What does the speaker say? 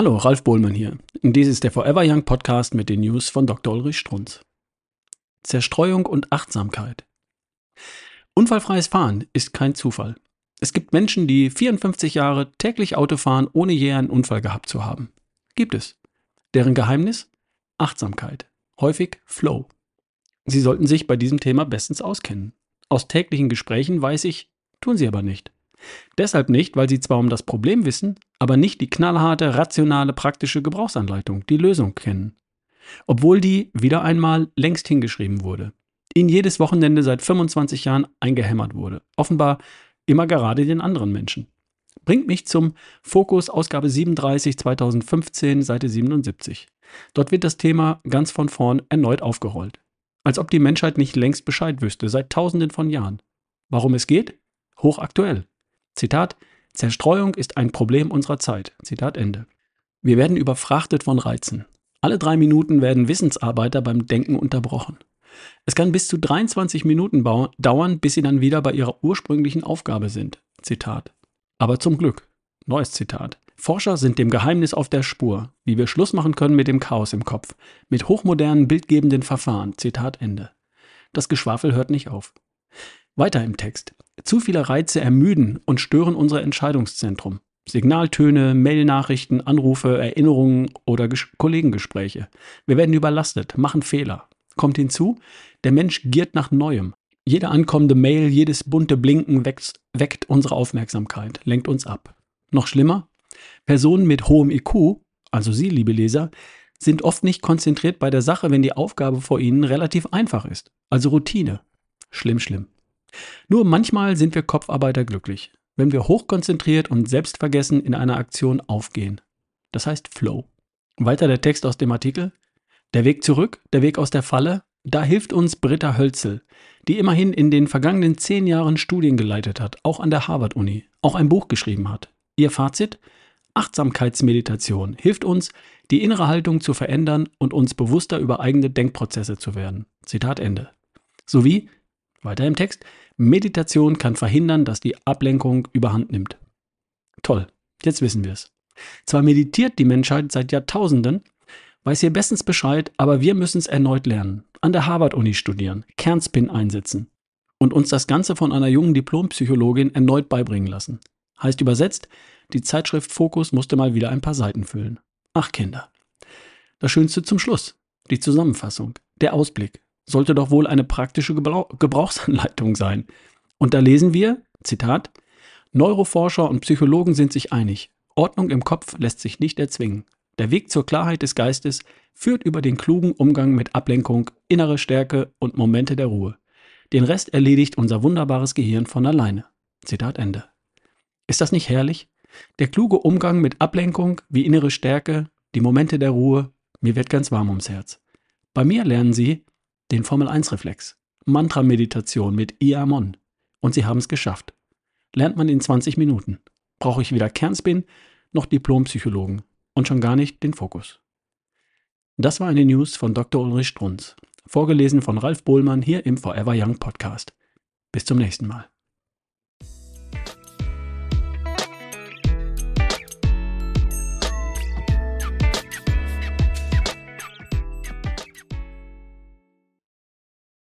Hallo, Ralf Bohlmann hier. Dies ist der Forever Young Podcast mit den News von Dr. Ulrich Strunz. Zerstreuung und Achtsamkeit. Unfallfreies Fahren ist kein Zufall. Es gibt Menschen, die 54 Jahre täglich Auto fahren, ohne je einen Unfall gehabt zu haben. Gibt es. Deren Geheimnis? Achtsamkeit. Häufig Flow. Sie sollten sich bei diesem Thema bestens auskennen. Aus täglichen Gesprächen weiß ich, tun sie aber nicht. Deshalb nicht, weil sie zwar um das Problem wissen, aber nicht die knallharte, rationale, praktische Gebrauchsanleitung, die Lösung kennen. Obwohl die wieder einmal längst hingeschrieben wurde. Ihnen jedes Wochenende seit 25 Jahren eingehämmert wurde. Offenbar immer gerade den anderen Menschen. Bringt mich zum Fokus Ausgabe 37 2015, Seite 77. Dort wird das Thema ganz von vorn erneut aufgerollt. Als ob die Menschheit nicht längst Bescheid wüsste, seit tausenden von Jahren. Warum es geht? Hochaktuell. Zitat, Zerstreuung ist ein Problem unserer Zeit. Zitat Ende. Wir werden überfrachtet von Reizen. Alle drei Minuten werden Wissensarbeiter beim Denken unterbrochen. Es kann bis zu 23 Minuten dauern, bis sie dann wieder bei ihrer ursprünglichen Aufgabe sind. Zitat. Aber zum Glück. Neues Zitat. Forscher sind dem Geheimnis auf der Spur, wie wir Schluss machen können mit dem Chaos im Kopf, mit hochmodernen bildgebenden Verfahren. Zitat Ende. Das Geschwafel hört nicht auf. Weiter im Text. Zu viele Reize ermüden und stören unser Entscheidungszentrum. Signaltöne, Mailnachrichten, Anrufe, Erinnerungen oder Ges Kollegengespräche. Wir werden überlastet, machen Fehler. Kommt hinzu, der Mensch giert nach Neuem. Jede ankommende Mail, jedes bunte Blinken weckt, weckt unsere Aufmerksamkeit, lenkt uns ab. Noch schlimmer, Personen mit hohem IQ, also Sie, liebe Leser, sind oft nicht konzentriert bei der Sache, wenn die Aufgabe vor ihnen relativ einfach ist. Also Routine. Schlimm, schlimm. Nur manchmal sind wir Kopfarbeiter glücklich, wenn wir hochkonzentriert und selbstvergessen in einer Aktion aufgehen. Das heißt Flow. Weiter der Text aus dem Artikel. Der Weg zurück, der Weg aus der Falle, da hilft uns Britta Hölzel, die immerhin in den vergangenen zehn Jahren Studien geleitet hat, auch an der Harvard-Uni, auch ein Buch geschrieben hat. Ihr Fazit? Achtsamkeitsmeditation hilft uns, die innere Haltung zu verändern und uns bewusster über eigene Denkprozesse zu werden. Zitat Ende. Sowie weiter im Text. Meditation kann verhindern, dass die Ablenkung überhand nimmt. Toll, jetzt wissen wir es. Zwar meditiert die Menschheit seit Jahrtausenden, weiß hier bestens Bescheid, aber wir müssen es erneut lernen. An der Harvard-Uni studieren, Kernspin einsetzen und uns das Ganze von einer jungen Diplompsychologin erneut beibringen lassen. Heißt übersetzt, die Zeitschrift Fokus musste mal wieder ein paar Seiten füllen. Ach Kinder. Das Schönste zum Schluss, die Zusammenfassung, der Ausblick, sollte doch wohl eine praktische Gebrauchsanleitung sein. Und da lesen wir, Zitat, Neuroforscher und Psychologen sind sich einig, Ordnung im Kopf lässt sich nicht erzwingen. Der Weg zur Klarheit des Geistes führt über den klugen Umgang mit Ablenkung, innere Stärke und Momente der Ruhe. Den Rest erledigt unser wunderbares Gehirn von alleine. Zitat Ende. Ist das nicht herrlich? Der kluge Umgang mit Ablenkung wie innere Stärke, die Momente der Ruhe, mir wird ganz warm ums Herz. Bei mir lernen Sie, den Formel-1-Reflex, Mantra-Meditation mit Iamon. Und sie haben es geschafft. Lernt man in 20 Minuten. Brauche ich weder Kernspin noch Diplompsychologen und schon gar nicht den Fokus. Das war eine News von Dr. Ulrich Strunz, vorgelesen von Ralf Bohlmann hier im Forever Young Podcast. Bis zum nächsten Mal.